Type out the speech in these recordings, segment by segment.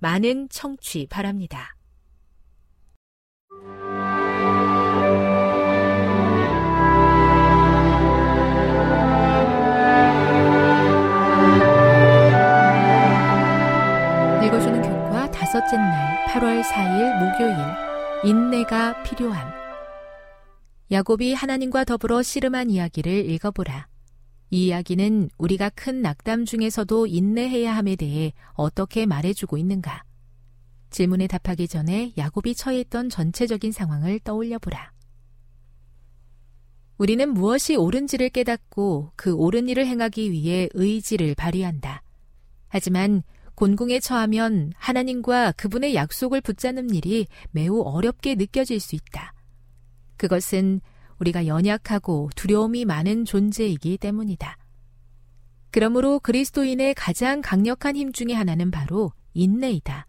많은 청취 바랍니다. 읽어주는 교과 다섯째 날 8월 4일 목요일 인내가 필요함 야곱이 하나님과 더불어 씨름한 이야기를 읽어보라. 이 이야기는 우리가 큰 낙담 중에서도 인내해야 함에 대해 어떻게 말해주고 있는가? 질문에 답하기 전에 야곱이 처했던 전체적인 상황을 떠올려 보라. 우리는 무엇이 옳은지를 깨닫고 그 옳은 일을 행하기 위해 의지를 발휘한다. 하지만 곤궁에 처하면 하나님과 그분의 약속을 붙잡는 일이 매우 어렵게 느껴질 수 있다. 그것은 우리가 연약하고 두려움이 많은 존재이기 때문이다. 그러므로 그리스도인의 가장 강력한 힘 중의 하나는 바로 인내이다.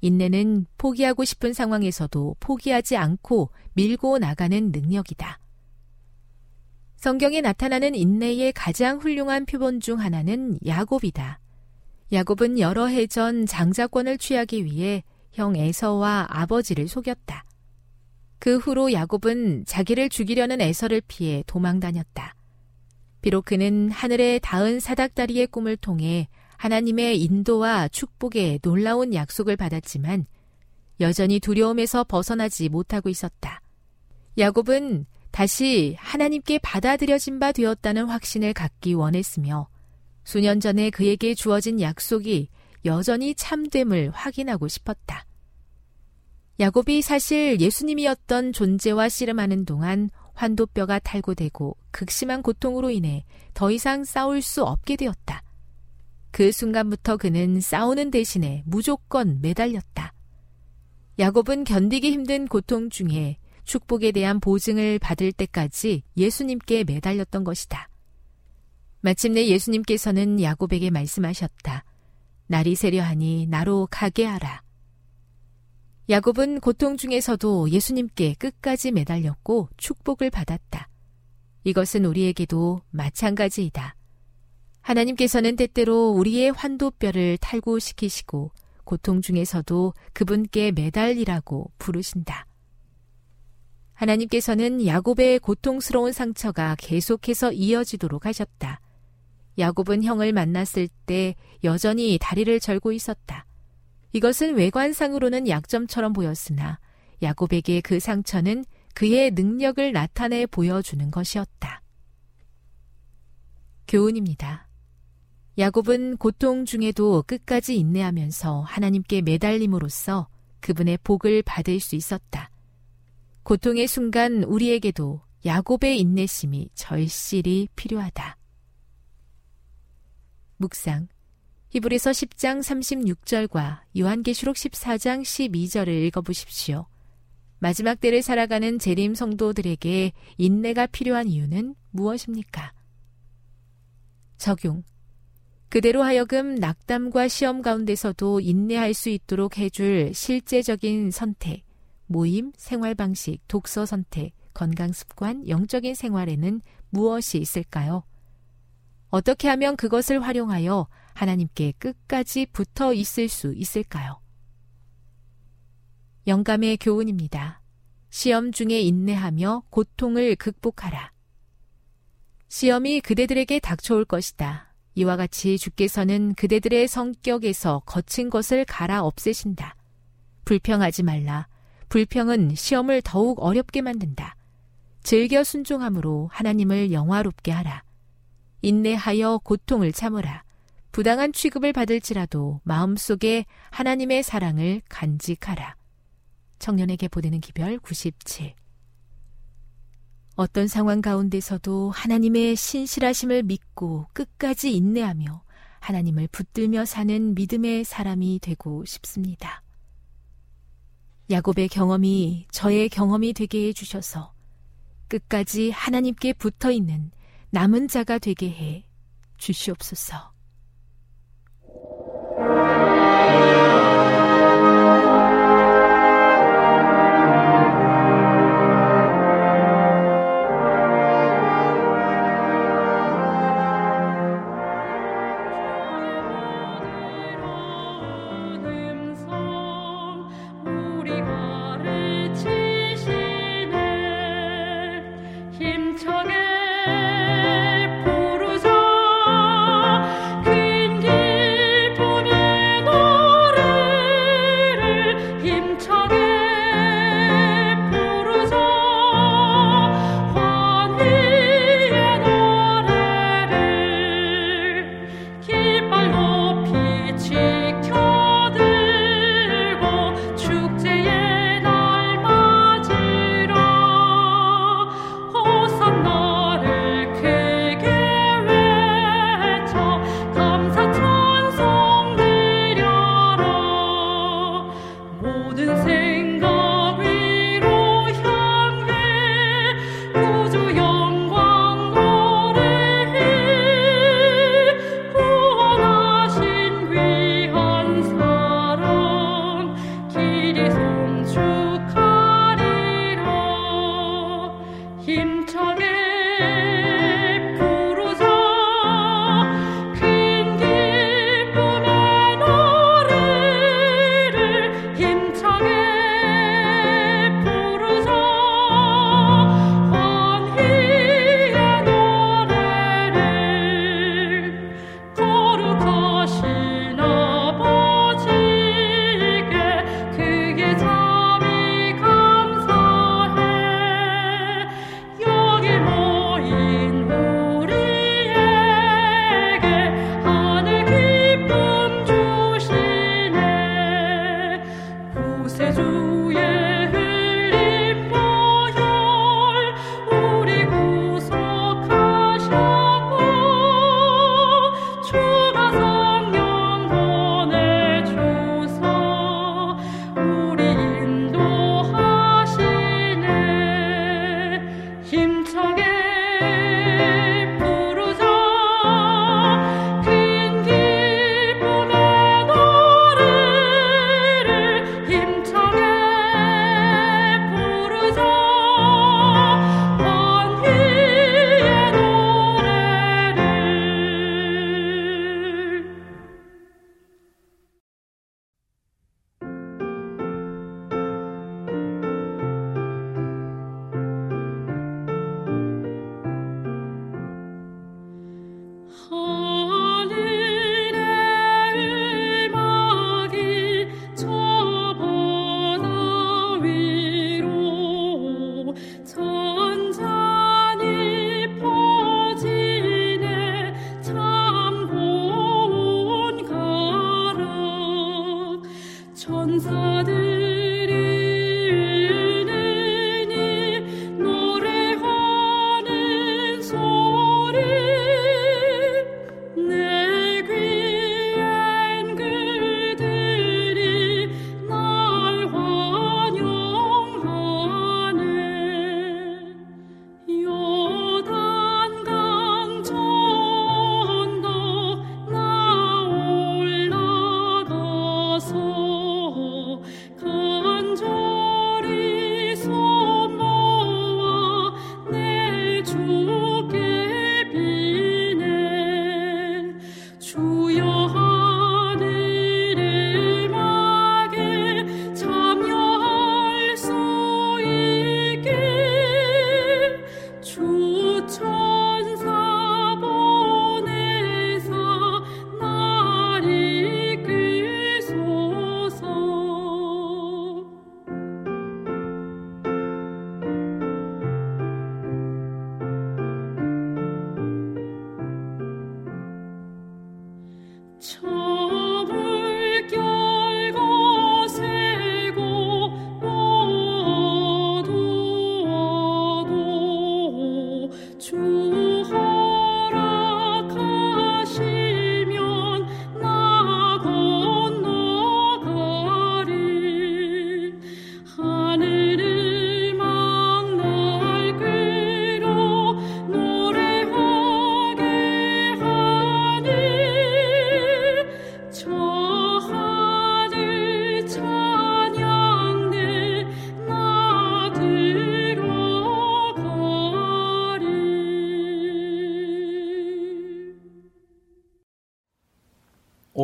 인내는 포기하고 싶은 상황에서도 포기하지 않고 밀고 나가는 능력이다. 성경에 나타나는 인내의 가장 훌륭한 표본 중 하나는 야곱이다. 야곱은 여러 해 전 장자권을 취하기 위해 형 에서와 아버지를 속였다. 그 후로 야곱은 자기를 죽이려는 에서를 피해 도망 다녔다. 비록 그는 하늘에 닿은 사닥다리의 꿈을 통해 하나님의 인도와 축복의 놀라운 약속을 받았지만 여전히 두려움에서 벗어나지 못하고 있었다. 야곱은 다시 하나님께 받아들여진 바 되었다는 확신을 갖기 원했으며 수년 전에 그에게 주어진 약속이 여전히 참됨을 확인하고 싶었다. 야곱이 사실 예수님이었던 존재와 씨름하는 동안 환도뼈가 탈고되고 극심한 고통으로 인해 더 이상 싸울 수 없게 되었다. 그 순간부터 그는 싸우는 대신에 무조건 매달렸다. 야곱은 견디기 힘든 고통 중에 축복에 대한 보증을 받을 때까지 예수님께 매달렸던 것이다. 마침내 예수님께서는 야곱에게 말씀하셨다. 날이 세려하니 나로 가게 하라. 야곱은 고통 중에서도 예수님께 끝까지 매달렸고 축복을 받았다. 이것은 우리에게도 마찬가지이다. 하나님께서는 때때로 우리의 환도뼈를 탈구시키시고 고통 중에서도 그분께 매달리라고 부르신다. 하나님께서는 야곱의 고통스러운 상처가 계속해서 이어지도록 하셨다. 야곱은 형을 만났을 때 여전히 다리를 절고 있었다. 이것은 외관상으로는 약점처럼 보였으나 야곱에게 그 상처는 그의 능력을 나타내 보여주는 것이었다. 교훈입니다. 야곱은 고통 중에도 끝까지 인내하면서 하나님께 매달림으로써 그분의 복을 받을 수 있었다. 고통의 순간 우리에게도 야곱의 인내심이 절실히 필요하다. 묵상. 히브리서 10장 36절과 요한계시록 14장 12절을 읽어보십시오. 마지막 때를 살아가는 재림 성도들에게 인내가 필요한 이유는 무엇입니까? 적용. 그대로 하여금 낙담과 시험 가운데서도 인내할 수 있도록 해줄 실제적인 선택, 모임, 생활 방식, 독서 선택, 건강 습관, 영적인 생활에는 무엇이 있을까요? 어떻게 하면 그것을 활용하여 하나님께 끝까지 붙어 있을 수 있을까요? 영감의 교훈입니다. 시험 중에 인내하며 고통을 극복하라. 시험이 그대들에게 닥쳐올 것이다. 이와 같이 주께서는 그대들의 성격에서 거친 것을 갈아 없애신다. 불평하지 말라. 불평은 시험을 더욱 어렵게 만든다. 즐겨 순종함으로 하나님을 영화롭게 하라. 인내하여 고통을 참으라. 부당한 취급을 받을지라도 마음속에 하나님의 사랑을 간직하라. 청년에게 보내는 기별 97. 어떤 상황 가운데서도 하나님의 신실하심을 믿고 끝까지 인내하며 하나님을 붙들며 사는 믿음의 사람이 되고 싶습니다. 야곱의 경험이 저의 경험이 되게 해주셔서 끝까지 하나님께 붙어 있는 남은 자가 되게 해 주시옵소서.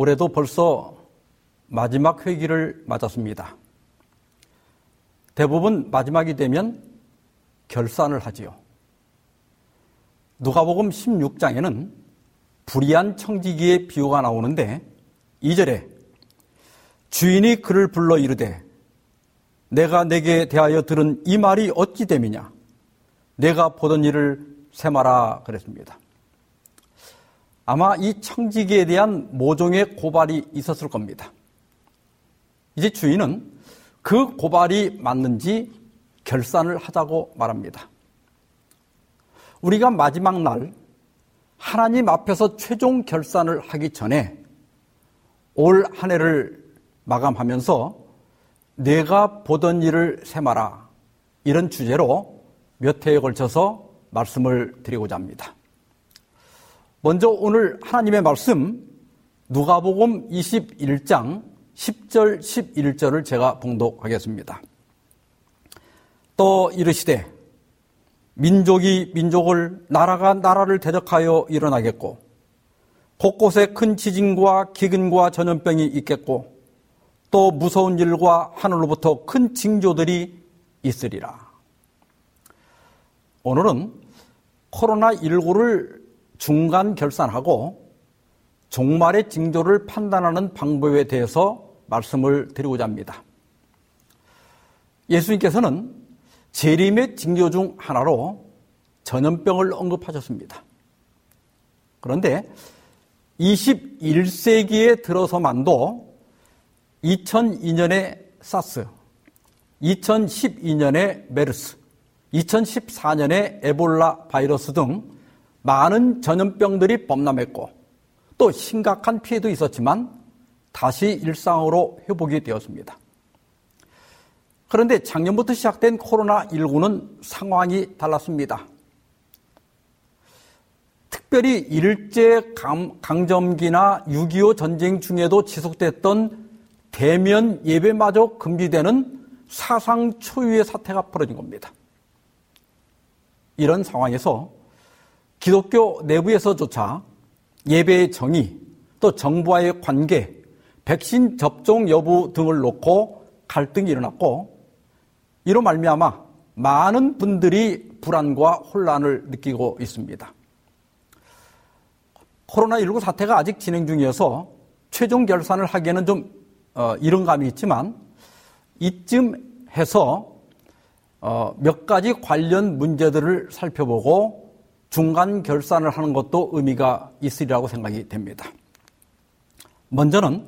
올해도 벌써 마지막 회기를 맞았습니다. 대부분 마지막이 되면 결산을 하지요. 누가복음 16장에는 불의한 청지기의 비유가 나오는데 2절에 주인이 그를 불러 이르되 내가 내게 대하여 들은 이 말이 어찌 됨이냐 내가 보던 일을 세마라 그랬습니다. 아마 이 청지기에 대한 모종의 고발이 있었을 겁니다. 이제 주인은 그 고발이 맞는지 결산을 하자고 말합니다. 우리가 마지막 날 하나님 앞에서 최종 결산을 하기 전에 올 한 해를 마감하면서 내가 보던 일을 세마라 이런 주제로 몇 해에 걸쳐서 말씀을 드리고자 합니다. 먼저 오늘 하나님의 말씀 누가복음 21장 10절 11절을 제가 봉독하겠습니다. 또 이르시되 민족이 민족을 나라가 나라를 대적하여 일어나겠고 곳곳에 큰 지진과 기근과 전염병이 있겠고 또 무서운 일과 하늘로부터 큰 징조들이 있으리라. 오늘은 코로나19를 중간 결산하고 종말의 징조를 판단하는 방법에 대해서 말씀을 드리고자 합니다. 예수님께서는 재림의 징조 중 하나로 전염병을 언급하셨습니다. 그런데 21세기에 들어서만도 2002년에 사스, 2012년에 메르스, 2014년에 에볼라 바이러스 등 많은 전염병들이 범람했고 또 심각한 피해도 있었지만 다시 일상으로 회복이 되었습니다. 그런데 작년부터 시작된 코로나19는 상황이 달랐습니다. 특별히 일제 강점기나 6.25 전쟁 중에도 지속됐던 대면 예배마저 금지되는 사상 초유의 사태가 벌어진 겁니다. 이런 상황에서 기독교 내부에서조차 예배의 정의, 또 정부와의 관계, 백신 접종 여부 등을 놓고 갈등이 일어났고 이로 말미암아 많은 분들이 불안과 혼란을 느끼고 있습니다. 코로나19 사태가 아직 진행 중이어서 최종 결산을 하기에는 좀 어, 이런 감이 있지만 이쯤 해서 어, 몇 가지 관련 문제들을 살펴보고 중간 결산을 하는 것도 의미가 있으리라고 생각이 됩니다. 먼저는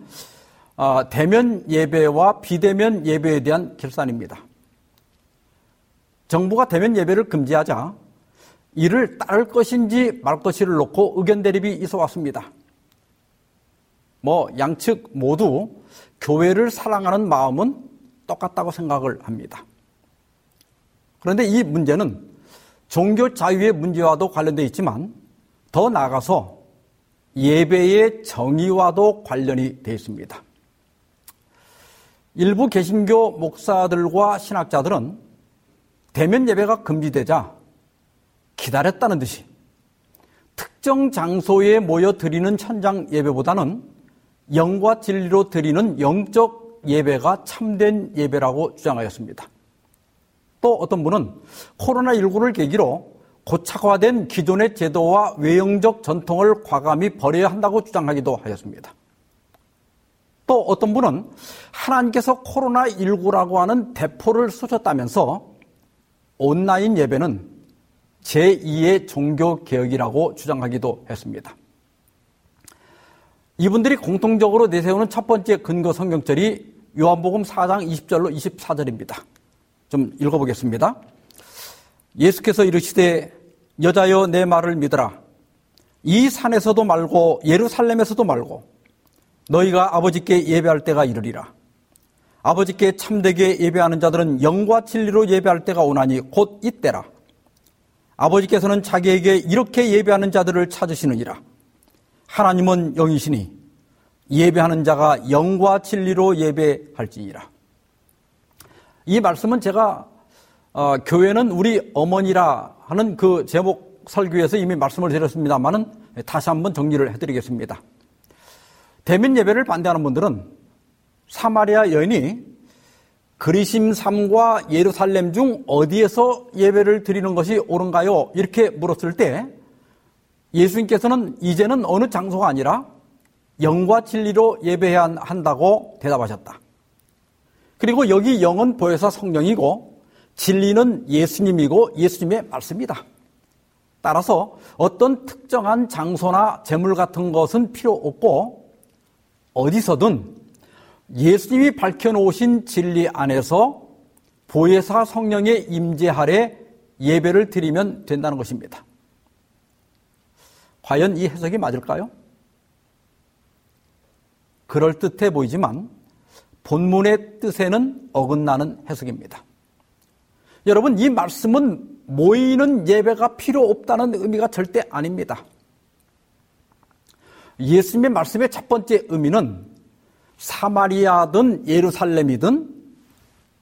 어, 대면 예배와 비대면 예배에 대한 결산입니다. 정부가 대면 예배를 금지하자 이를 따를 것인지 말 것인지를 놓고 의견 대립이 있어 왔습니다. 뭐 양측 모두 교회를 사랑하는 마음은 똑같다고 생각을 합니다. 그런데 이 문제는 종교 자유의 문제와도 관련되어 있지만 더 나아가서 예배의 정의와도 관련이 되어 있습니다. 일부 개신교 목사들과 신학자들은 대면 예배가 금지되자 기다렸다는 듯이 특정 장소에 모여 드리는 천장 예배보다는 영과 진리로 드리는 영적 예배가 참된 예배라고 주장하였습니다. 또 어떤 분은 코로나19를 계기로 고착화된 기존의 제도와 외형적 전통을 과감히 버려야 한다고 주장하기도 하였습니다. 또 어떤 분은 하나님께서 코로나19라고 하는 대포를 쏘셨다면서 온라인 예배는 제2의 종교개혁이라고 주장하기도 했습니다. 이분들이 공통적으로 내세우는 첫 번째 근거 성경절이 요한복음 4장 20절로 24절입니다. 좀 읽어보겠습니다. 예수께서 이르시되 여자여 내 말을 믿으라. 이 산에서도 말고 예루살렘에서도 말고 너희가 아버지께 예배할 때가 이르리라. 아버지께 참되게 예배하는 자들은 영과 진리로 예배할 때가 오나니 곧 이때라. 아버지께서는 자기에게 이렇게 예배하는 자들을 찾으시느니라. 하나님은 영이시니 예배하는 자가 영과 진리로 예배할지니라. 이 말씀은 제가 어, 교회는 우리 어머니라 하는 그 제목 설교에서 이미 말씀을 드렸습니다만은 다시 한번 정리를 해드리겠습니다. 대면 예배를 반대하는 분들은 사마리아 여인이 그리심 삼과 예루살렘 중 어디에서 예배를 드리는 것이 옳은가요? 이렇게 물었을 때 예수님께서는 이제는 어느 장소가 아니라 영과 진리로 예배해야 한다고 대답하셨다. 그리고 여기 영은 보혜사 성령이고 진리는 예수님이고 예수님의 말씀이다. 따라서 어떤 특정한 장소나 재물 같은 것은 필요 없고 어디서든 예수님이 밝혀놓으신 진리 안에서 보혜사 성령의 임재 아래 예배를 드리면 된다는 것입니다. 과연 이 해석이 맞을까요? 그럴듯해 보이지만 본문의 뜻에는 어긋나는 해석입니다. 여러분, 이 말씀은 모이는 예배가 필요 없다는 의미가 절대 아닙니다. 예수님의 말씀의 첫 번째 의미는 사마리아든 예루살렘이든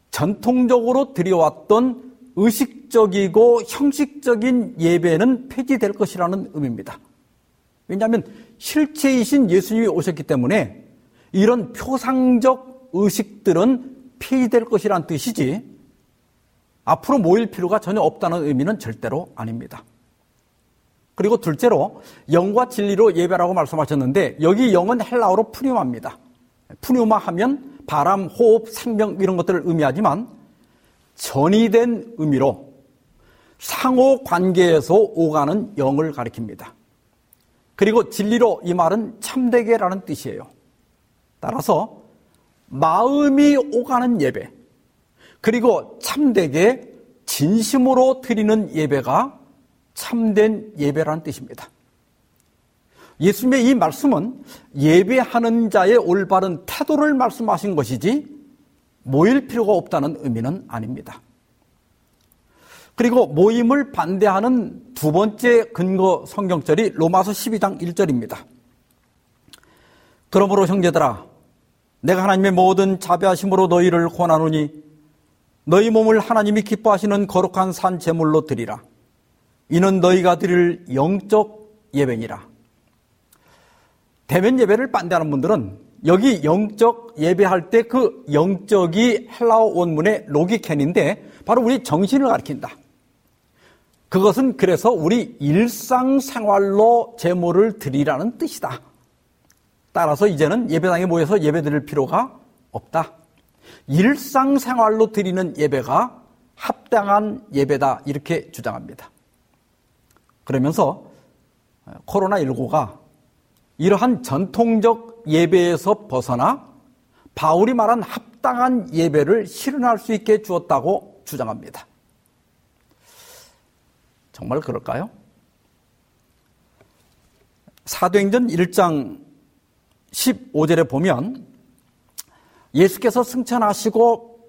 전통적으로 드려왔던 의식적이고 형식적인 예배는 폐지될 것이라는 의미입니다. 왜냐하면 실체이신 예수님이 오셨기 때문에 이런 표상적 의식들은 폐지될 것이란 뜻이지 앞으로 모일 필요가 전혀 없다는 의미는 절대로 아닙니다. 그리고 둘째로 영과 진리로 예배라고 말씀하셨는데 여기 영은 헬라어로 푸니마입니다. 푸뉴마 하면 바람, 호흡, 생명 이런 것들을 의미하지만 전이된 의미로 상호 관계에서 오가는 영을 가리킵니다. 그리고 진리로 이 말은 참되게라는 뜻이에요. 따라서 마음이 오가는 예배, 그리고 참되게 진심으로 드리는 예배가 참된 예배라는 뜻입니다. 예수님의 이 말씀은 예배하는 자의 올바른 태도를 말씀하신 것이지 모일 필요가 없다는 의미는 아닙니다. 그리고 모임을 반대하는 두 번째 근거 성경절이 로마서 12장 1절입니다. 그러므로 형제들아 내가 하나님의 모든 자비하심으로 너희를 권하노니 너희 몸을 하나님이 기뻐하시는 거룩한 산 제물로 드리라. 이는 너희가 드릴 영적 예배니라. 대면 예배를 반대하는 분들은 여기 영적 예배할 때 그 영적이 헬라어 원문의 로기켄인데 바로 우리 정신을 가리킨다. 그것은 그래서 우리 일상생활로 제물을 드리라는 뜻이다. 따라서 이제는 예배당에 모여서 예배 드릴 필요가 없다. 일상생활로 드리는 예배가 합당한 예배다. 이렇게 주장합니다. 그러면서 코로나19가 이러한 전통적 예배에서 벗어나 바울이 말한 합당한 예배를 실현할 수 있게 주었다고 주장합니다. 정말 그럴까요? 사도행전 1장 15절에 보면 예수께서 승천하시고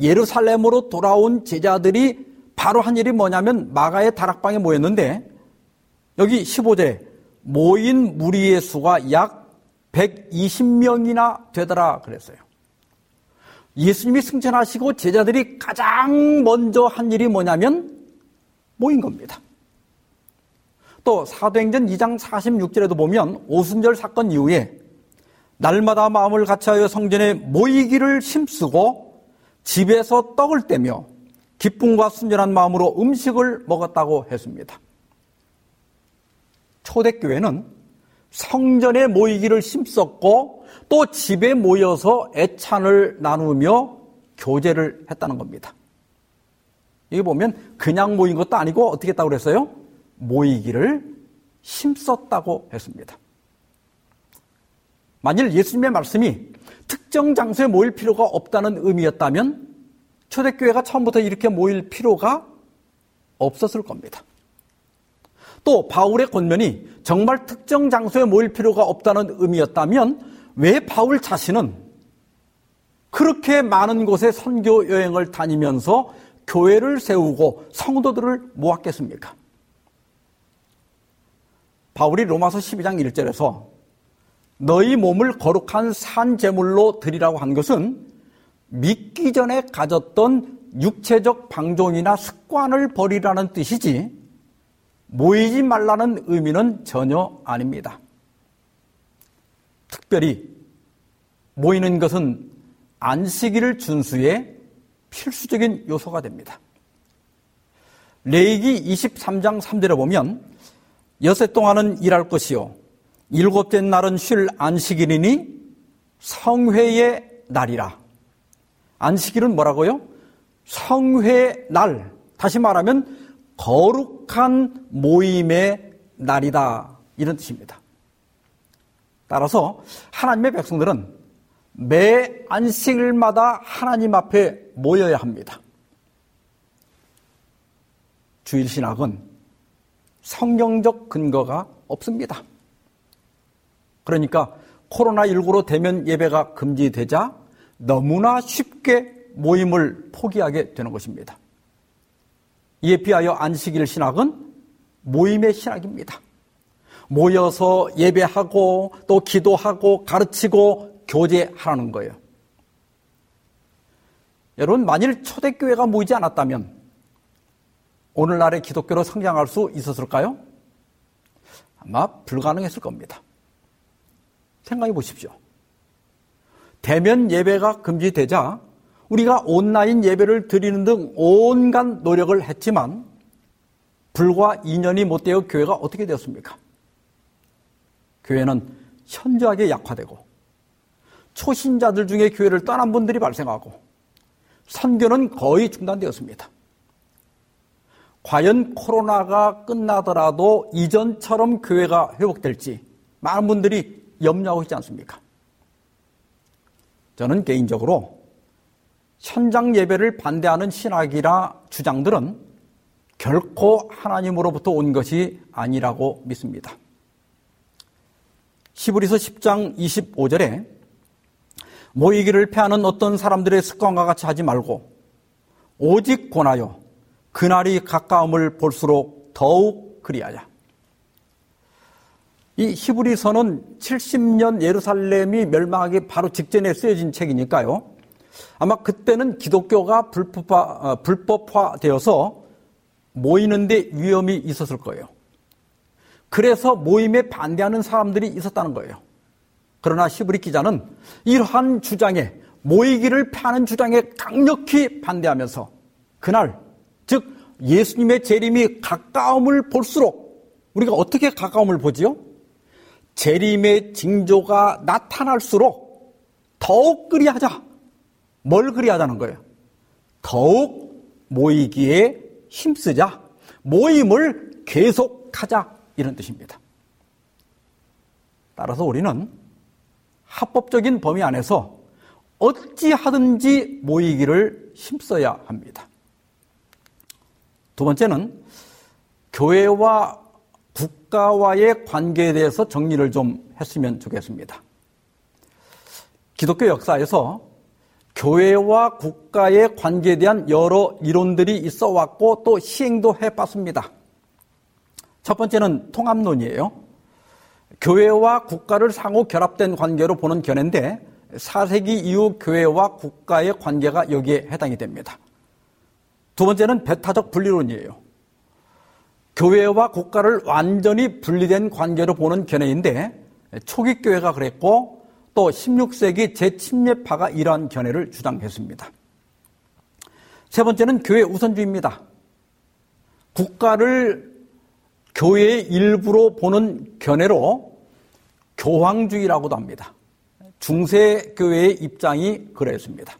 예루살렘으로 돌아온 제자들이 바로 한 일이 뭐냐면 마가의 다락방에 모였는데 여기 15절에 모인 무리의 수가 약 120명이나 되더라 그랬어요. 예수님이 승천하시고 제자들이 가장 먼저 한 일이 뭐냐면 모인 겁니다. 또 사도행전 2장 46절에도 보면 오순절 사건 이후에 날마다 마음을 같이하여 성전에 모이기를 힘쓰고 집에서 떡을 떼며 기쁨과 순전한 마음으로 음식을 먹었다고 했습니다. 초대교회는 성전에 모이기를 힘썼고 또 집에 모여서 애찬을 나누며 교제를 했다는 겁니다. 여기 보면 그냥 모인 것도 아니고 어떻게 했다고 그랬어요? 모이기를 힘썼다고 했습니다. 만일 예수님의 말씀이 특정 장소에 모일 필요가 없다는 의미였다면 초대교회가 처음부터 이렇게 모일 필요가 없었을 겁니다. 또 바울의 권면이 정말 특정 장소에 모일 필요가 없다는 의미였다면 왜 바울 자신은 그렇게 많은 곳에 선교 여행을 다니면서 교회를 세우고 성도들을 모았겠습니까? 바울이 로마서 12장 1절에서 너희 몸을 거룩한 산 제물로 드리라고 한 것은 믿기 전에 가졌던 육체적 방종이나 습관을 버리라는 뜻이지 모이지 말라는 의미는 전혀 아닙니다. 특별히 모이는 것은 안식일을 준수의 필수적인 요소가 됩니다. 레이기 23장 3절에 보면 여세 동안은 일할 것이요 일곱째 날은 쉴 안식일이니 성회의 날이라. 안식일은 뭐라고요? 성회 날. 다시 말하면 거룩한 모임의 날이다. 이런 뜻입니다. 따라서 하나님의 백성들은 매 안식일마다 하나님 앞에 모여야 합니다. 주일 신학은 성경적 근거가 없습니다. 그러니까 코로나19로 대면 예배가 금지되자 너무나 쉽게 모임을 포기하게 되는 것입니다. 이에 비하여 안식일 신학은 모임의 신학입니다. 모여서 예배하고 또 기도하고 가르치고 교제하라는 거예요. 여러분, 만일 초대교회가 모이지 않았다면 오늘날의 기독교로 성장할 수 있었을까요? 아마 불가능했을 겁니다. 생각해 보십시오. 대면 예배가 금지되자 우리가 온라인 예배를 드리는 등 온갖 노력을 했지만 불과 2년이 못 되어 교회가 어떻게 되었습니까? 교회는 현저하게 약화되고 초신자들 중에 교회를 떠난 분들이 발생하고 선교는 거의 중단되었습니다. 과연 코로나가 끝나더라도 이전처럼 교회가 회복될지 많은 분들이 염려하고 있지 않습니까? 저는 개인적으로 현장 예배를 반대하는 신학이라 주장들은 결코 하나님으로부터 온 것이 아니라고 믿습니다. 시브리서 10장 25절에 모이기를 패하는 어떤 사람들의 습관과 같이 하지 말고 오직 권하여 그날이 가까움을 볼수록 더욱 그리하자. 이 히브리서는 70년 예루살렘이 멸망하기 바로 직전에 쓰여진 책이니까요. 아마 그때는 기독교가 불법화, 어, 불법화되어서 모이는데 위험이 있었을 거예요. 그래서 모임에 반대하는 사람들이 있었다는 거예요. 그러나 히브리 기자는 이러한 주장에 모이기를 패하는 주장에 강력히 반대하면서 그날 즉 예수님의 재림이 가까움을 볼수록 우리가 어떻게 가까움을 보지요? 재림의 징조가 나타날수록 더욱 그리하자. 뭘 그리하자는 거예요? 더욱 모이기에 힘쓰자. 모임을 계속하자. 이런 뜻입니다. 따라서 우리는 합법적인 범위 안에서 어찌하든지 모이기를 힘써야 합니다. 두 번째는 교회와 국가와의 관계에 대해서 정리를 좀 했으면 좋겠습니다. 기독교 역사에서 교회와 국가의 관계에 대한 여러 이론들이 있어 왔고 또 시행도 해 봤습니다. 첫 번째는 통합론이에요. 교회와 국가를 상호 결합된 관계로 보는 견해인데 4세기 이후 교회와 국가의 관계가 여기에 해당이 됩니다. 두 번째는 배타적 분리론이에요. 교회와 국가를 완전히 분리된 관계로 보는 견해인데 초기 교회가 그랬고 또 16세기 재침례파가 이러한 견해를 주장했습니다. 세 번째는 교회 우선주의입니다. 국가를 교회의 일부로 보는 견해로 교황주의라고도 합니다. 중세 교회의 입장이 그랬습니다.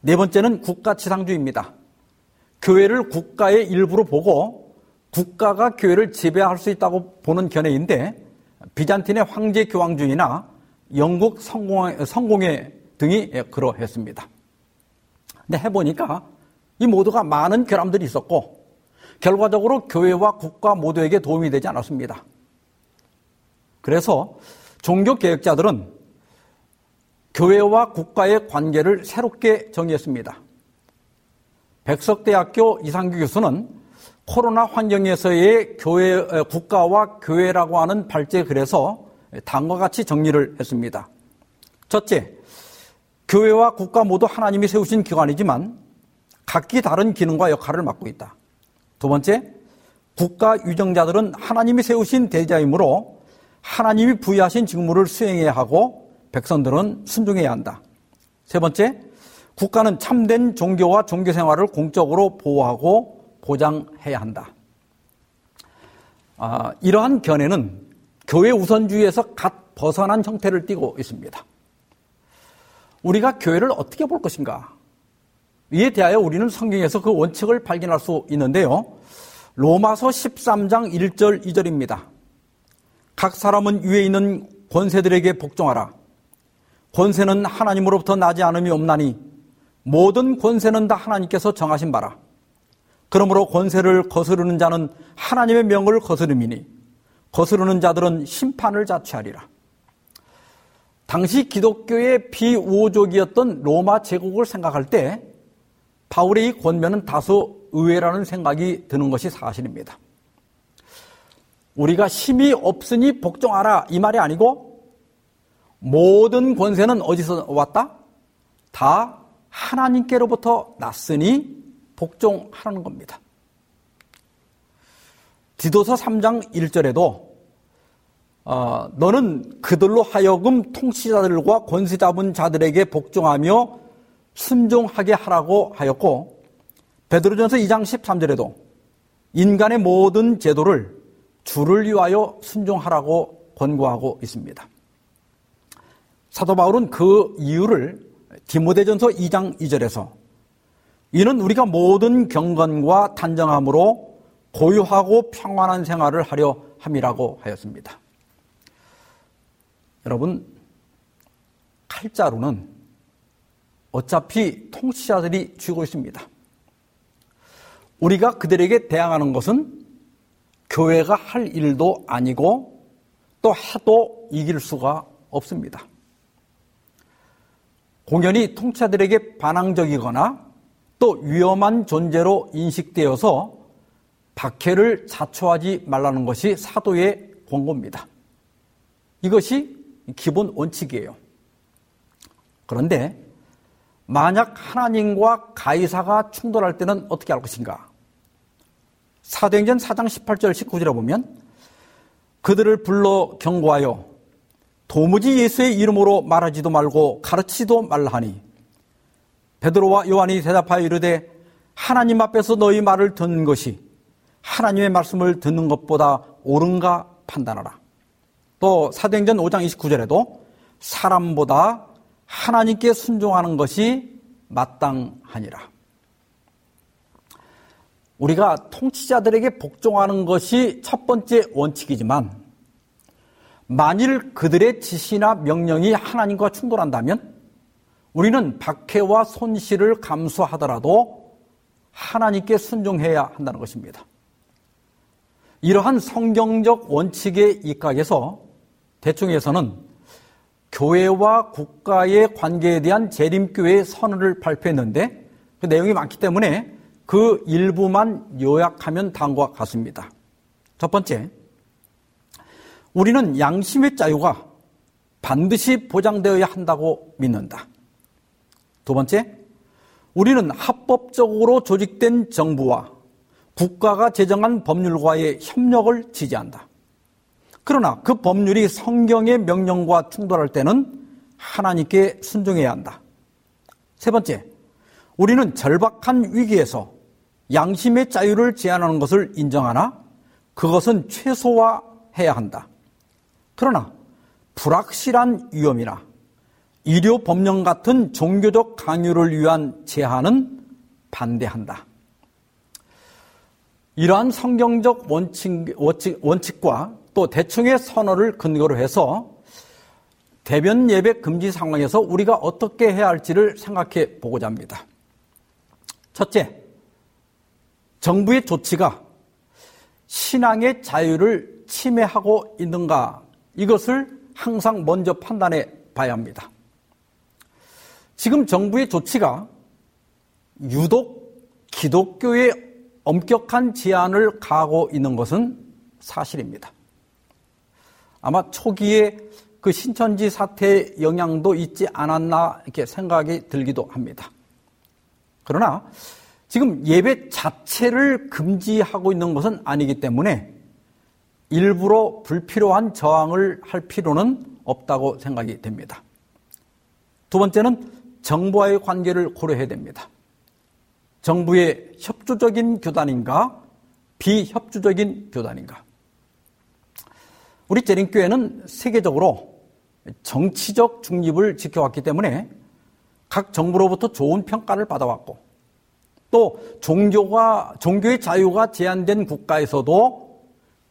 네 번째는 국가 지상주의입니다. 교회를 국가의 일부로 보고 국가가 교회를 지배할 수 있다고 보는 견해인데 비잔틴의 황제 교황주의나 영국 성공회, 성공회 등이 그러했습니다. 근데 해보니까 이 모두가 많은 결함들이 있었고 결과적으로 교회와 국가 모두에게 도움이 되지 않았습니다. 그래서 종교 개혁자들은 교회와 국가의 관계를 새롭게 정의했습니다. 백석대학교 이상규 교수는 코로나 환경에서의 교회, 국가와 교회라고 하는 발제 글에서 다음과 같이 정리를 했습니다. 첫째, 교회와 국가 모두 하나님이 세우신 기관이지만 각기 다른 기능과 역할을 맡고 있다. 두 번째, 국가 유정자들은 하나님이 세우신 대자이므로 하나님이 부여하신 직무를 수행해야 하고 백성들은 순종해야 한다. 세 번째, 국가는 참된 종교와 종교 생활을 공적으로 보호하고 보장해야 한다. 아, 이러한 견해는 교회 우선주의에서 갓 벗어난 형태를 띠고 있습니다. 우리가 교회를 어떻게 볼 것인가? 이에 대하여 우리는 성경에서 그 원칙을 발견할 수 있는데요. 로마서 13장 1절 2절입니다. 각 사람은 위에 있는 권세들에게 복종하라. 권세는 하나님으로부터 나지 않음이 없나니 모든 권세는 다 하나님께서 정하신 바라. 그러므로 권세를 거스르는 자는 하나님의 명을 거스름이니 거스르는 자들은 심판을 자취하리라. 당시 기독교의 비우호적이었던 로마 제국을 생각할 때 바울의 이 권면은 다소 의외라는 생각이 드는 것이 사실입니다. 우리가 힘이 없으니 복종하라 이 말이 아니고 모든 권세는 어디서 왔다? 다 하나님께로부터 났으니 복종하라는 겁니다. 디도서 3장 1절에도 어, 너는 그들로 하여금 통치자들과 권세 잡은 자들에게 복종하며 순종하게 하라고 하였고 베드로전서 2장 13절에도 인간의 모든 제도를 주를 위하여 순종하라고 권고하고 있습니다. 사도 바울은 그 이유를 디모데전서 2장 2절에서 이는 우리가 모든 경건과 단정함으로 고유하고 평안한 생활을 하려 함이라고 하였습니다. 여러분, 칼자루는 어차피 통치자들이 쥐고 있습니다. 우리가 그들에게 대항하는 것은 교회가 할 일도 아니고 또 해도 이길 수가 없습니다. 공연히 통치자들에게 반항적이거나 또 위험한 존재로 인식되어서 박해를 자초하지 말라는 것이 사도의 권고입니다. 이것이 기본 원칙이에요. 그런데 만약 하나님과 가이사가 충돌할 때는 어떻게 할 것인가? 사도행전 4장 18절 19절에 보면 그들을 불러 경고하여 도무지 예수의 이름으로 말하지도 말고 가르치도 말라 하니 베드로와 요한이 대답하여 이르되 하나님 앞에서 너희 말을 듣는 것이 하나님의 말씀을 듣는 것보다 옳은가 판단하라. 또 사도행전 5장 29절에도 사람보다 하나님께 순종하는 것이 마땅하니라. 우리가 통치자들에게 복종하는 것이 첫 번째 원칙이지만 만일 그들의 지시나 명령이 하나님과 충돌한다면 우리는 박해와 손실을 감수하더라도 하나님께 순종해야 한다는 것입니다. 이러한 성경적 원칙의 입각에서 대충에서는 교회와 국가의 관계에 대한 재림교회의 선언을 발표했는데 그 내용이 많기 때문에 그 일부만 요약하면 다음과 같습니다. 첫 번째, 우리는 양심의 자유가 반드시 보장되어야 한다고 믿는다. 두 번째, 우리는 합법적으로 조직된 정부와 국가가 제정한 법률과의 협력을 지지한다. 그러나 그 법률이 성경의 명령과 충돌할 때는 하나님께 순종해야 한다. 세 번째, 우리는 절박한 위기에서 양심의 자유를 제한하는 것을 인정하나 그것은 최소화해야 한다. 그러나 불확실한 위험이나 의료 법령 같은 종교적 강요를 위한 제한은 반대한다. 이러한 성경적 원칙, 원칙, 과또 대충의 선언을 근거로 해서 대변 예배 금지 상황에서 우리가 어떻게 해야 할지를 생각해 보고자 합니다. 첫째, 정부의 조치가 신앙의 자유를 침해하고 있는가 이것을 항상 먼저 판단해 봐야 합니다. 지금 정부의 조치가 유독 기독교의 엄격한 제한을 가하고 있는 것은 사실입니다. 아마 초기에 그 신천지 사태의 영향도 있지 않았나 이렇게 생각이 들기도 합니다. 그러나 지금 예배 자체를 금지하고 있는 것은 아니기 때문에 일부러 불필요한 저항을 할 필요는 없다고 생각이 됩니다. 두 번째는 정부와의 관계를 고려해야 됩니다. 정부의 협조적인 교단인가 비협조적인 교단인가. 우리 재림교회는 세계적으로 정치적 중립을 지켜왔기 때문에 각 정부로부터 좋은 평가를 받아왔고 또 종교가 종교의 자유가 제한된 국가에서도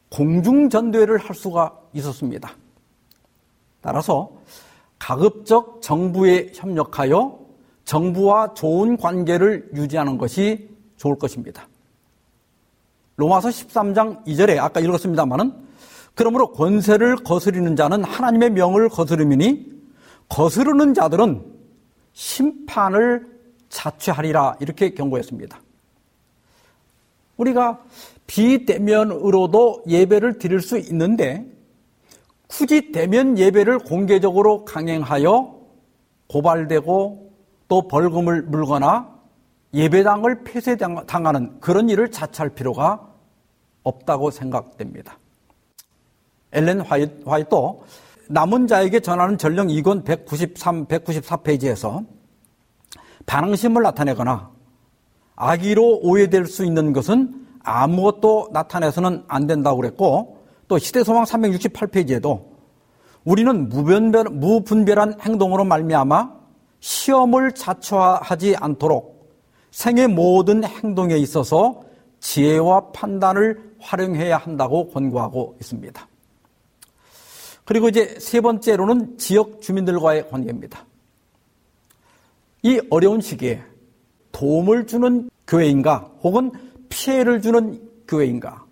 공중 전도회를 할 수가 있었습니다. 따라서 가급적 정부에 협력하여 정부와 좋은 관계를 유지하는 것이 좋을 것입니다. 로마서 13장 2절에 아까 읽었습니다마는 그러므로 권세를 거스리는 자는 하나님의 명을 거스르미니 거스르는 자들은 심판을 자취하리라 이렇게 경고했습니다. 우리가 비대면으로도 예배를 드릴 수 있는데 굳이 대면 예배를 공개적으로 강행하여 고발되고 또 벌금을 물거나 예배당을 폐쇄당하는 그런 일을 자처할 필요가 없다고 생각됩니다. 엘렌 화이트 남은 자에게 전하는 전령 2권 193, 194페이지에서 반항심을 나타내거나 악의로 오해될 수 있는 것은 아무것도 나타내서는 안 된다고 그랬고 또 시대소망 368페이지에도 우리는 무분별, 무분별한 행동으로 말미암아 시험을 자초하지 않도록 생의 모든 행동에 있어서 지혜와 판단을 활용해야 한다고 권고하고 있습니다. 그리고 이제 세 번째로는 지역 주민들과의 관계입니다. 이 어려운 시기에 도움을 주는 교회인가 혹은 피해를 주는 교회인가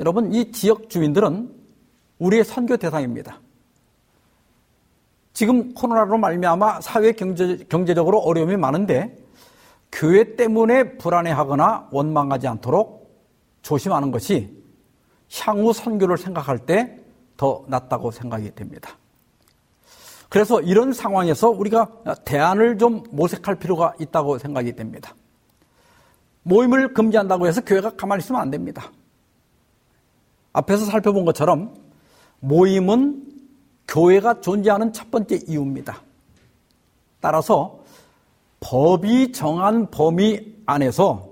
여러분, 이 지역 주민들은 우리의 선교 대상입니다. 지금 코로나로 말미암아 사회 경제, 경제적으로 어려움이 많은데 교회 때문에 불안해하거나 원망하지 않도록 조심하는 것이 향후 선교를 생각할 때 더 낫다고 생각이 됩니다. 그래서 이런 상황에서 우리가 대안을 좀 모색할 필요가 있다고 생각이 됩니다. 모임을 금지한다고 해서 교회가 가만히 있으면 안 됩니다. 앞에서 살펴본 것처럼 모임은 교회가 존재하는 첫 번째 이유입니다. 따라서 법이 정한 범위 안에서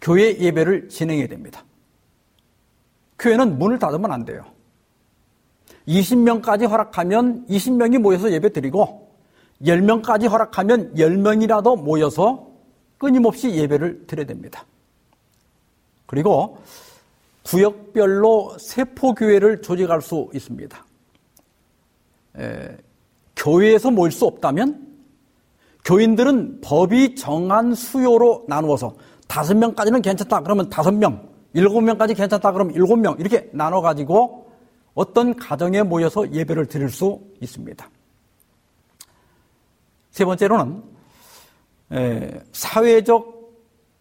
교회 예배를 진행해야 됩니다. 교회는 문을 닫으면 안 돼요. 20명까지 허락하면 20명이 모여서 예배 드리고 10명까지 허락하면 10명이라도 모여서 끊임없이 예배를 드려야 됩니다. 그리고 구역별로 세포교회를 조직할 수 있습니다. 에, 교회에서 모일 수 없다면 교인들은 법이 정한 수요로 나누어서 다섯 명까지는 괜찮다 그러면 다섯 명, 일곱 명까지 괜찮다 그러면 일곱 명 이렇게 나눠 가지고 어떤 가정에 모여서 예배를 드릴 수 있습니다. 세 번째로는 에, 사회적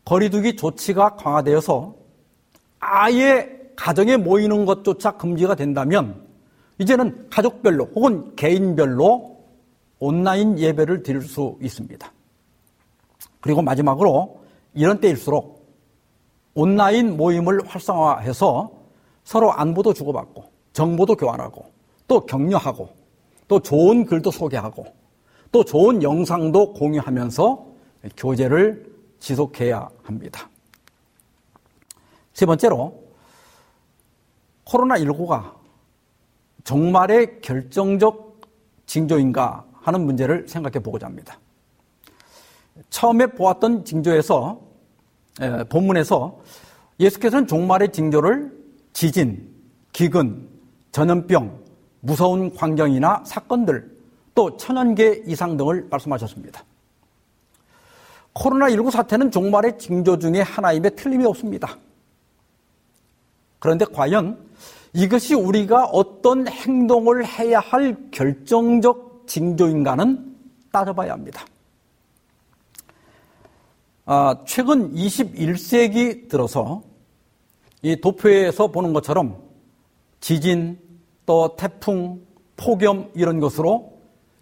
거리두기 조치가 강화되어서 아예 가정에 모이는 것조차 금지가 된다면 이제는 가족별로 혹은 개인별로 온라인 예배를 드릴 수 있습니다. 그리고 마지막으로 이런 때일수록 온라인 모임을 활성화해서 서로 안부도 주고받고 정보도 교환하고 또 격려하고 또 좋은 글도 소개하고 또 좋은 영상도 공유하면서 교제를 지속해야 합니다. 세 번째로 코로나19가 정말의 결정적 징조인가 하는 문제를 생각해 보고자 합니다. 처음에 보았던 징조에서 본문에서 예수께서는 종말의 징조를 지진, 기근, 전염병, 무서운 광경이나 사건들, 또 천연계 이상 등을 말씀하셨습니다. 코로나19 사태는 종말의 징조 중에 하나임에 틀림이 없습니다. 그런데 과연 이것이 우리가 어떤 행동을 해야 할 결정적 징조인가는 따져봐야 합니다. 아, 최근 21세기 들어서 이 도표에서 보는 것처럼 지진, 또 태풍, 폭염 이런 것으로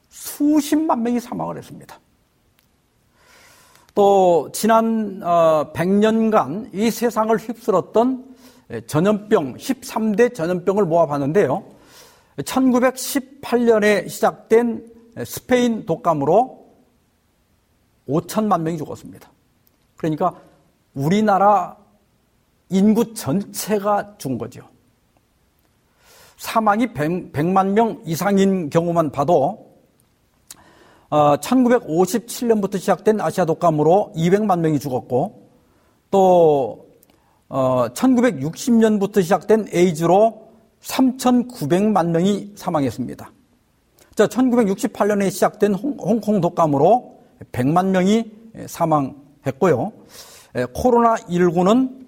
수십만 명이 사망을 했습니다. 또 지난 100년간 어, 이 세상을 휩쓸었던 전염병 13대 전염병을 모아봤는데요. 1918년에 시작된 스페인 독감으로 5천만 명이 죽었습니다. 그러니까 우리나라 인구 전체가 죽은 거죠. 사망이 100, 만명 이상인 경우만 봐도 어, 1957년부터 시작된 아시아 독감으로 200만 명이 죽었고 또 어, 1960년부터 시작된 에이즈로 3,900만 명이 사망했습니다. 자, 1968년에 시작된 홍, 콩 독감으로 100만 명이 사망했고요. 코로나19는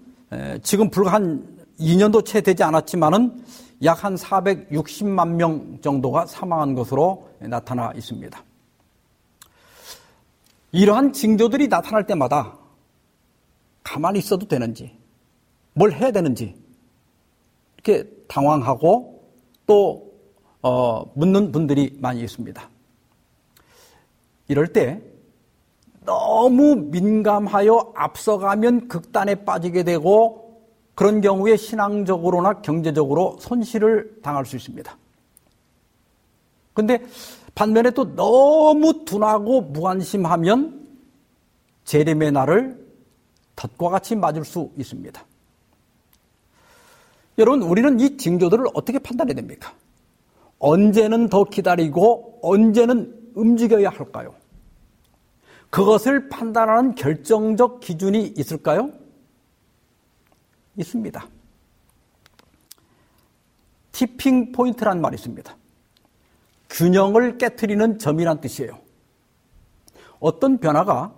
지금 불과 한 2년도 채 되지 않았지만은 약 한 460만 명 정도가 사망한 것으로 나타나 있습니다. 이러한 징조들이 나타날 때마다 가만히 있어도 되는지, 뭘 해야 되는지, 이렇게 당황하고 또, 어, 묻는 분들이 많이 있습니다. 이럴 때 너무 민감하여 앞서가면 극단에 빠지게 되고 그런 경우에 신앙적으로나 경제적으로 손실을 당할 수 있습니다. 근데 반면에 또 너무 둔하고 무관심하면 재림의 날을 덫과 같이 맞을 수 있습니다. 여러분, 우리는 이 징조들을 어떻게 판단해야 됩니까? 언제는 더 기다리고 언제는 움직여야 할까요? 그것을 판단하는 결정적 기준이 있을까요? 있습니다. tipping point란 말이 있습니다. 균형을 깨뜨리는 점이란 뜻이에요. 어떤 변화가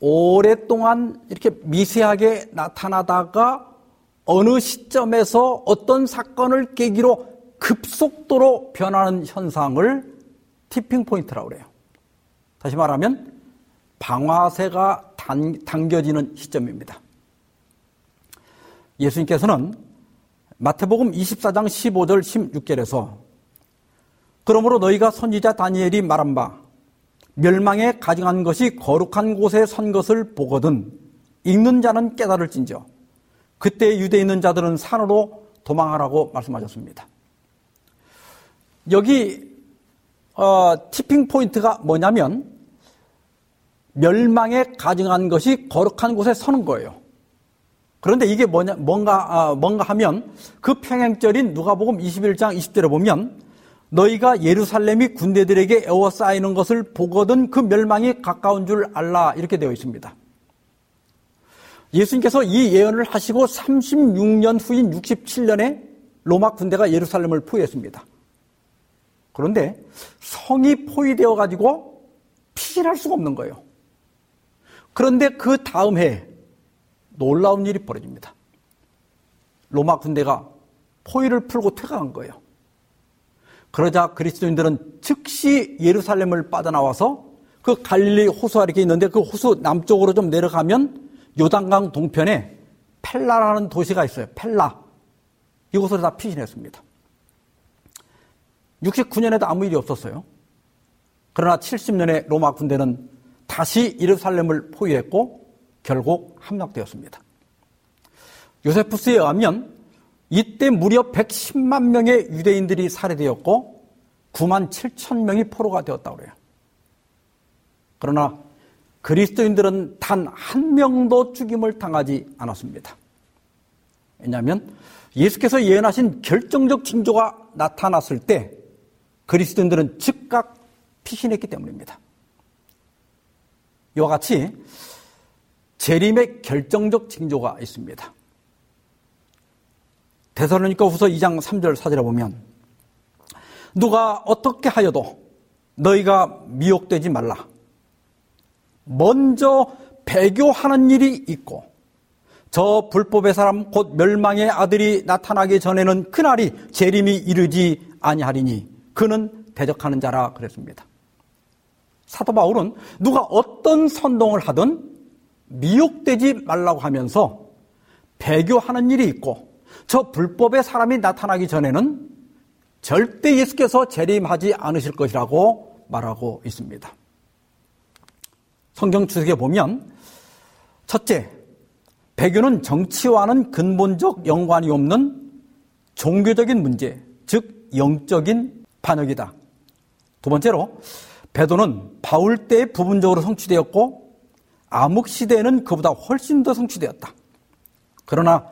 오랫동안 이렇게 미세하게 나타나다가 어느 시점에서 어떤 사건을 계기로 급속도로 변하는 현상을 tipping point라고 그래요. 다시 말하면 방아쇠가 단, 당겨지는 시점입니다. 예수님께서는 마태복음 24장 15절 16절에서 그러므로 너희가 선지자 다니엘이 말한 바 멸망에 가증한 것이 거룩한 곳에 선 것을 보거든 읽는 자는 깨달을진저 그때 유대에 있는 자들은 산으로 도망하라고 말씀하셨습니다. 여기 어, 티핑 포인트가 뭐냐면 멸망에 가증한 것이 거룩한 곳에 서는 거예요. 그런데 이게 뭐냐, 뭔가, 아, 뭔가 하면 그 평행절인 누가복음 21장 20절에 보면 너희가 예루살렘이 군대들에게 에워싸이는 것을 보거든 그 멸망이 가까운 줄 알라 이렇게 되어 있습니다. 예수님께서 이 예언을 하시고 36년 후인 67년에 로마 군대가 예루살렘을 포위했습니다. 그런데 성이 포위되어 가지고 피신할 수가 없는 거예요. 그런데 그 다음 해 놀라운 일이 벌어집니다. 로마 군대가 포위를 풀고 퇴각한 거예요. 그러자 그리스도인들은 즉시 예루살렘을 빠져나와서 그 갈릴리 호수 아래 있는데 그 호수 남쪽으로 좀 내려가면 요단강 동편에 펠라라는 도시가 있어요. 펠라. 이곳으로 다 피신했습니다. 69년에도 아무 일이 없었어요. 그러나 70년에 로마 군대는 다시 예루살렘을 포위했고 결국 함락되었습니다. 요세푸스에 의하면 이때 무려 110만 명의 유대인들이 살해되었고 9만 7천 명이 포로가 되었다고 그래요. 그러나 그리스도인들은 단 한 명도 죽임을 당하지 않았습니다. 왜냐하면 예수께서 예언하신 결정적 징조가 나타났을 때 그리스도인들은 즉각 피신했기 때문입니다. 이와 같이 재림의 결정적 징조가 있습니다. 대사로니까 후서 2장 3절 4절에 보면 누가 어떻게 하여도 너희가 미혹되지 말라. 먼저 배교하는 일이 있고 저 불법의 사람 곧 멸망의 아들이 나타나기 전에는 그날이 재림이 이르지 아니하리니 그는 대적하는 자라 그랬습니다. 사도 바울은 누가 어떤 선동을 하든 미혹되지 말라고 하면서 배교하는 일이 있고 저 불법의 사람이 나타나기 전에는 절대 예수께서 재림하지 않으실 것이라고 말하고 있습니다. 성경 주석에 보면 첫째, 배교는 정치와는 근본적 연관이 없는 종교적인 문제, 즉 영적인 반역이다. 두 번째로 배도는 바울 때 부분적으로 성취되었고 암흑 시대에는 그보다 훨씬 더 성취되었다. 그러나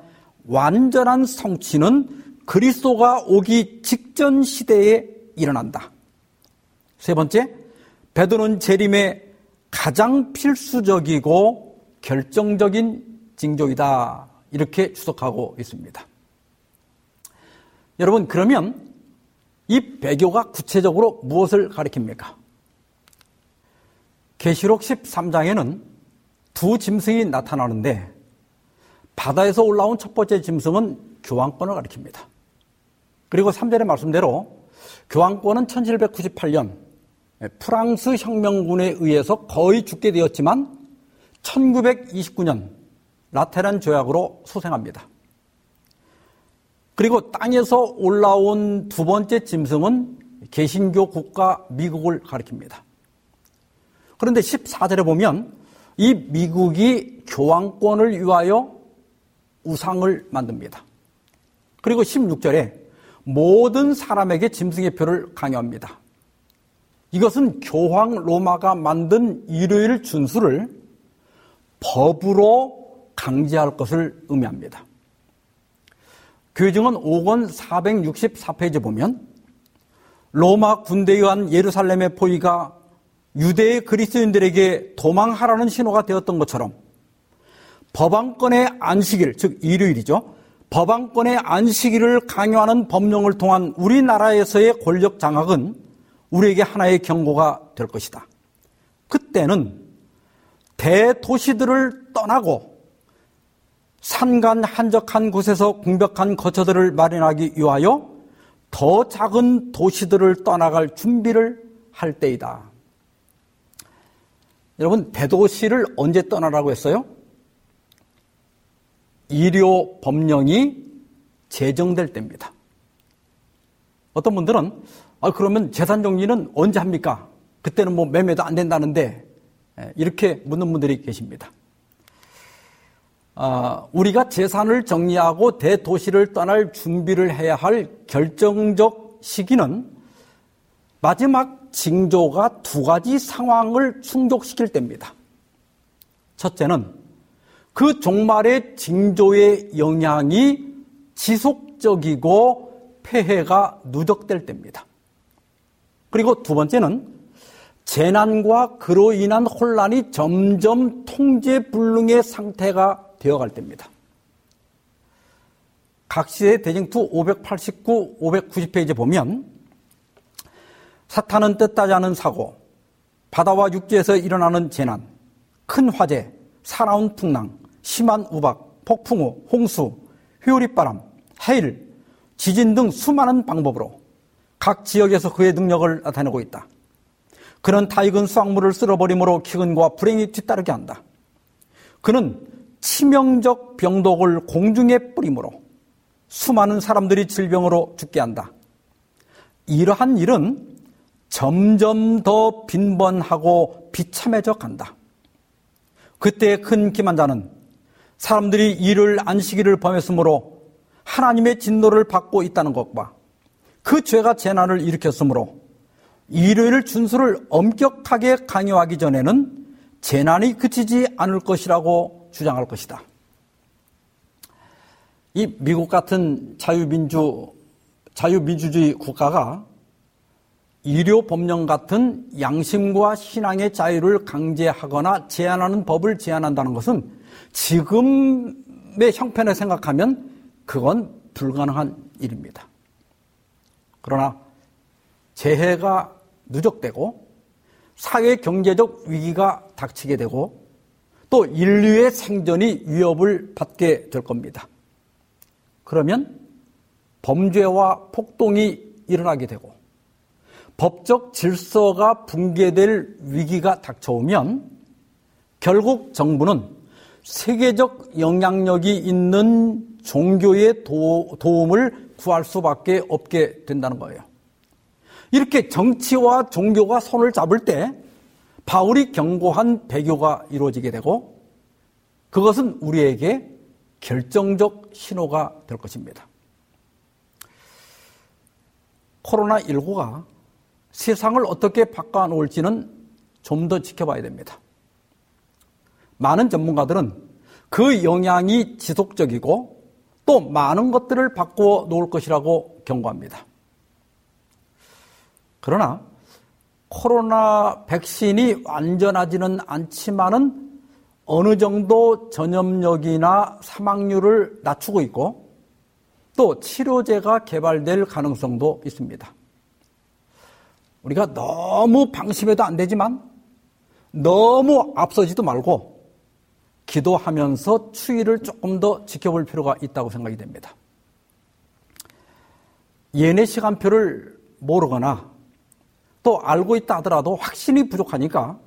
완전한 성취는 그리스도가 오기 직전 시대에 일어난다. 세 번째, 베드로는 재림의 가장 필수적이고 결정적인 징조이다. 이렇게 추석하고 있습니다. 여러분, 그러면 이 배교가 구체적으로 무엇을 가리킵니까? 계시록 13장에는 두 짐승이 나타나는데 바다에서 올라온 첫 번째 짐승은 교황권을 가리킵니다. 그리고 3절의 말씀대로 교황권은 1798년 프랑스 혁명군에 의해서 거의 죽게 되었지만 1929년 라테란 조약으로 소생합니다. 그리고 땅에서 올라온 두 번째 짐승은 개신교 국가 미국을 가리킵니다. 그런데 14절에 보면 이 미국이 교황권을 위하여 우상을 만듭니다. 그리고 16절에 모든 사람에게 짐승의 표를 강요합니다. 이것은 교황 로마가 만든 일요일 준수를 법으로 강제할 것을 의미합니다. 교증은 5권 464페이지 보면 로마 군대에 의한 예루살렘의 포위가 유대의 그리스도인들에게 도망하라는 신호가 되었던 것처럼 법안권의 안식일, 즉 일요일이죠. 법안권의 안식일을 강요하는 법령을 통한 우리나라에서의 권력 장악은 우리에게 하나의 경고가 될 것이다. 그때는 대도시들을 떠나고 산간 한적한 곳에서 공벽한 거처들을 마련하기 위하여 더 작은 도시들을 떠나갈 준비를 할 때이다. 여러분, 대도시를 언제 떠나라고 했어요? 일요 법령이 제정될 때입니다. 어떤 분들은 아, 그러면 재산 정리는 언제 합니까? 그때는 뭐 매매도 안 된다는데 예, 이렇게 묻는 분들이 계십니다. 아, 우리가 재산을 정리하고 대도시를 떠날 준비를 해야 할 결정적 시기는 마지막 징조가 두 가지 상황을 충족시킬 때입니다. 첫째는 그 종말의 징조의 영향이 지속적이고 폐해가 누적될 때입니다. 그리고 두 번째는 재난과 그로 인한 혼란이 점점 통제 불능의 상태가 되어갈 때입니다. 각시의 대징투 589, 590페이지 보면 사탄은 뜻하지 않은 사고, 바다와 육지에서 일어나는 재난, 큰 화재, 사나운 풍랑, 심한 우박, 폭풍우, 홍수, 회오리바람, 해일, 지진 등 수많은 방법으로 각 지역에서 그의 능력을 나타내고 있다. 그는 다익은 수확물을 쓸어버림으로 기근과 불행이 뒤따르게 한다. 그는 치명적 병독을 공중에 뿌림으로 수많은 사람들이 질병으로 죽게 한다. 이러한 일은 점점 더 빈번하고 비참해져 간다. 그때 큰 기만자는 사람들이 이를 안식일을 범했으므로 하나님의 진노를 받고 있다는 것과 그 죄가 재난을 일으켰으므로 일요일 준수를 엄격하게 강요하기 전에는 재난이 그치지 않을 것이라고 주장할 것이다. 이 미국 같은 자유민주, 자유민주주의 국가가 일요 법령 같은 양심과 신앙의 자유를 강제하거나 제한하는 법을 제한한다는 것은 지금의 형편을 생각하면 그건 불가능한 일입니다. 그러나 재해가 누적되고 사회 경제적 위기가 닥치게 되고 또 인류의 생존이 위협을 받게 될 겁니다. 그러면 범죄와 폭동이 일어나게 되고 법적 질서가 붕괴될 위기가 닥쳐오면 결국 정부는 세계적 영향력이 있는 종교의 도, 도움을 구할 수밖에 없게 된다는 거예요. 이렇게 정치와 종교가 손을 잡을 때 바울이 경고한 배교가 이루어지게 되고 그것은 우리에게 결정적 신호가 될 것입니다. 코로나19가 세상을 어떻게 바꿔놓을지는 좀 더 지켜봐야 됩니다. 많은 전문가들은 그 영향이 지속적이고 또 많은 것들을 바꾸어 놓을 것이라고 경고합니다. 그러나 코로나 백신이 완전하지는 않지만은 어느 정도 전염력이나 사망률을 낮추고 있고 또 치료제가 개발될 가능성도 있습니다. 우리가 너무 방심해도 안 되지만 너무 앞서지도 말고 기도하면서 추위를 조금 더 지켜볼 필요가 있다고 생각이 됩니다. 예내 시간표를 모르거나 또 알고 있다 하더라도 확신이 부족하니까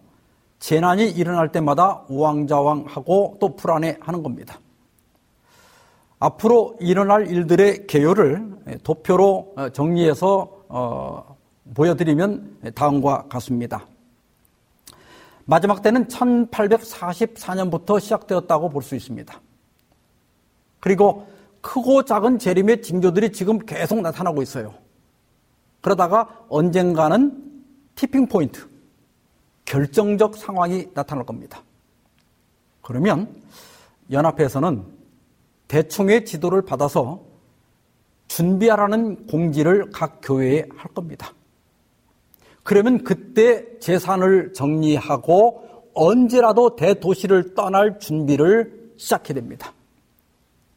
재난이 일어날 때마다 우왕좌왕하고 또 불안해하는 겁니다. 앞으로 일어날 일들의 개요를 도표로 어, 정리해서 어, 보여드리면 다음과 같습니다. 마지막 때는 1844년부터 시작되었다고 볼 수 있습니다. 그리고 크고 작은 재림의 징조들이 지금 계속 나타나고 있어요. 그러다가 언젠가는 티핑 포인트, 결정적 상황이 나타날 겁니다. 그러면 연합회에서는 대충의 지도를 받아서 준비하라는 공지를 각 교회에 할 겁니다. 그러면 그때 재산을 정리하고 언제라도 대도시를 떠날 준비를 시작해야 됩니다.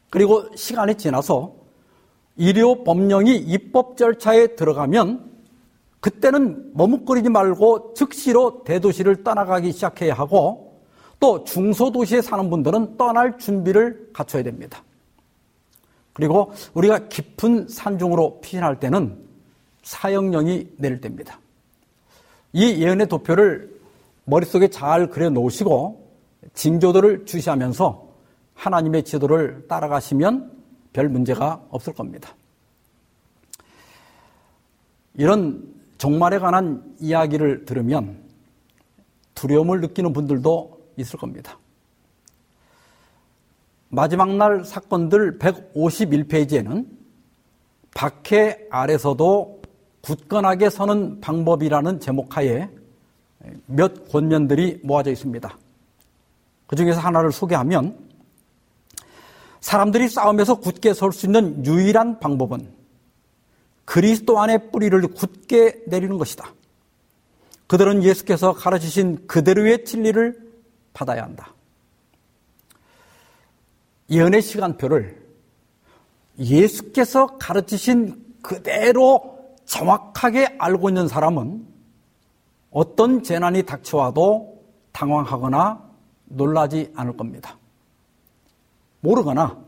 그리고 시간이 지나서 일요 법령이 입법 절차에 들어가면 그때는 머뭇거리지 말고 즉시로 대도시를 떠나가기 시작해야 하고 또 중소도시에 사는 분들은 떠날 준비를 갖춰야 됩니다. 그리고 우리가 깊은 산중으로 피신할 때는 사형령이 내릴 때입니다. 이 예언의 도표를 머릿속에 잘 그려 놓으시고 징조들을 주시하면서 하나님의 지도를 따라가시면 별 문제가 없을 겁니다. 이런 종말에 관한 이야기를 들으면 두려움을 느끼는 분들도 있을 겁니다. 마지막 날 사건들 151페이지에는 박해 아래서도 굳건하게 서는 방법이라는 제목하에 몇 권면들이 모아져 있습니다. 그 중에서 하나를 소개하면 사람들이 싸움에서 굳게 설 수 있는 유일한 방법은 그리스도 안에 뿌리를 굳게 내리는 것이다. 그들은 예수께서 가르치신 그대로의 진리를 받아야 한다. 예언의 시간표를 예수께서 가르치신 그대로 정확하게 알고 있는 사람은 어떤 재난이 닥쳐와도 당황하거나 놀라지 않을 겁니다. 모르거나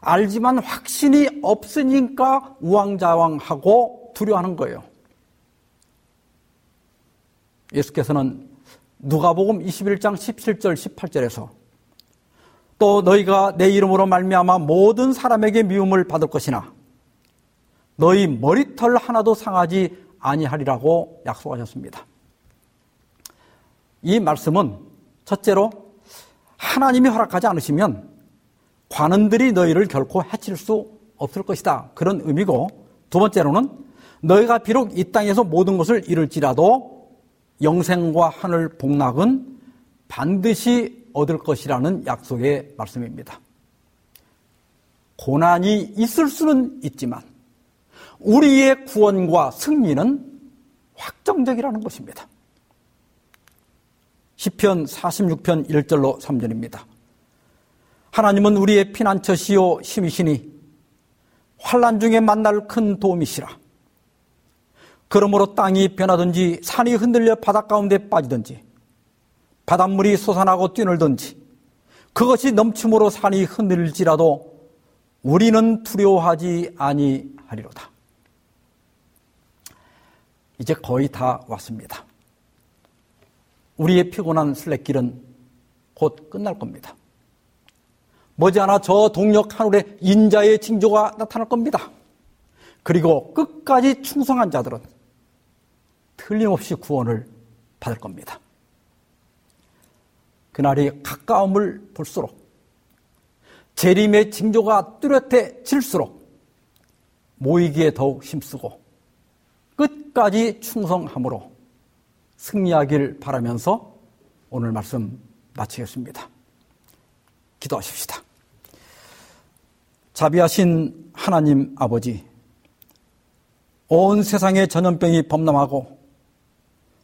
알지만 확신이 없으니까 우왕좌왕하고 두려워하는 거예요. 예수께서는 누가복음 21장 17절 18절에서 또 너희가 내 이름으로 말미암아 모든 사람에게 미움을 받을 것이나 너희 머리털 하나도 상하지 아니하리라고 약속하셨습니다. 이 말씀은 첫째로 하나님이 허락하지 않으시면 관원들이 너희를 결코 해칠 수 없을 것이다. 그런 의미고 두 번째로는 너희가 비록 이 땅에서 모든 것을 잃을지라도 영생과 하늘 복락은 반드시 얻을 것이라는 약속의 말씀입니다. 고난이 있을 수는 있지만 우리의 구원과 승리는 확정적이라는 것입니다. 시편 46편 1절로 3절입니다. 하나님은 우리의 피난처시요 힘이시니 환란 중에 만날 큰 도움이시라. 그러므로 땅이 변하든지 산이 흔들려 바닷 가운데 빠지든지 바닷물이 솟아나고 뛰놀든지 그것이 넘침으로 산이 흔들지라도 우리는 두려워하지 아니하리로다. 이제 거의 다 왔습니다. 우리의 피곤한 슬랙길은 곧 끝날 겁니다. 머지않아 저 동력 하늘에 인자의 징조가 나타날 겁니다. 그리고 끝까지 충성한 자들은 틀림없이 구원을 받을 겁니다. 그날이 가까움을 볼수록 재림의 징조가 뚜렷해질수록 모이기에 더욱 힘쓰고 끝까지 충성함으로 승리하길 바라면서 오늘 말씀 마치겠습니다. 기도하십시다. 자비하신 하나님 아버지, 온 세상의 전염병이 범람하고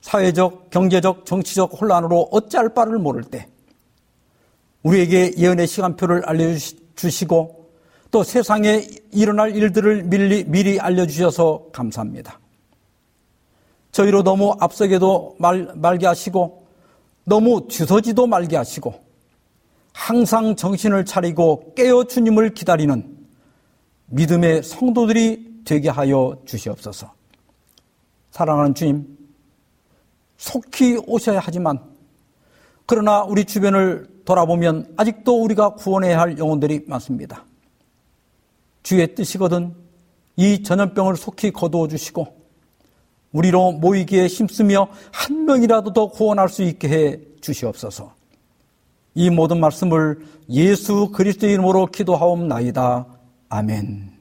사회적, 경제적, 정치적 혼란으로 어찌할 바를 모를 때 우리에게 예언의 시간표를 알려주시고 또 세상에 일어날 일들을 미리, 미리 알려주셔서 감사합니다. 저희로 너무 앞서게도 말, 말게 하시고 너무 뒤서지도 말게 하시고 항상 정신을 차리고 깨어 주님을 기다리는 믿음의 성도들이 되게 하여 주시옵소서. 사랑하는 주님, 속히 오셔야 하지만 그러나 우리 주변을 돌아보면 아직도 우리가 구원해야 할 영혼들이 많습니다. 주의 뜻이거든 이 전염병을 속히 거두어 주시고 우리로 모이기에 힘쓰며 한 명이라도 더 구원할 수 있게 해 주시옵소서. 이 모든 말씀을 예수 그리스도의 이름으로 기도하옵나이다. 아멘.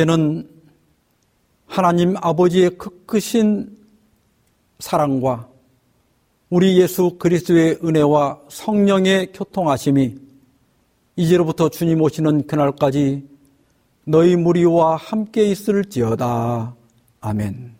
이제는 하나님 아버지의 크크신 사랑과 우리 예수 그리스도의 은혜와 성령의 교통하심이 이제로부터 주님 오시는 그날까지 너희 무리와 함께 있을지어다. 아멘.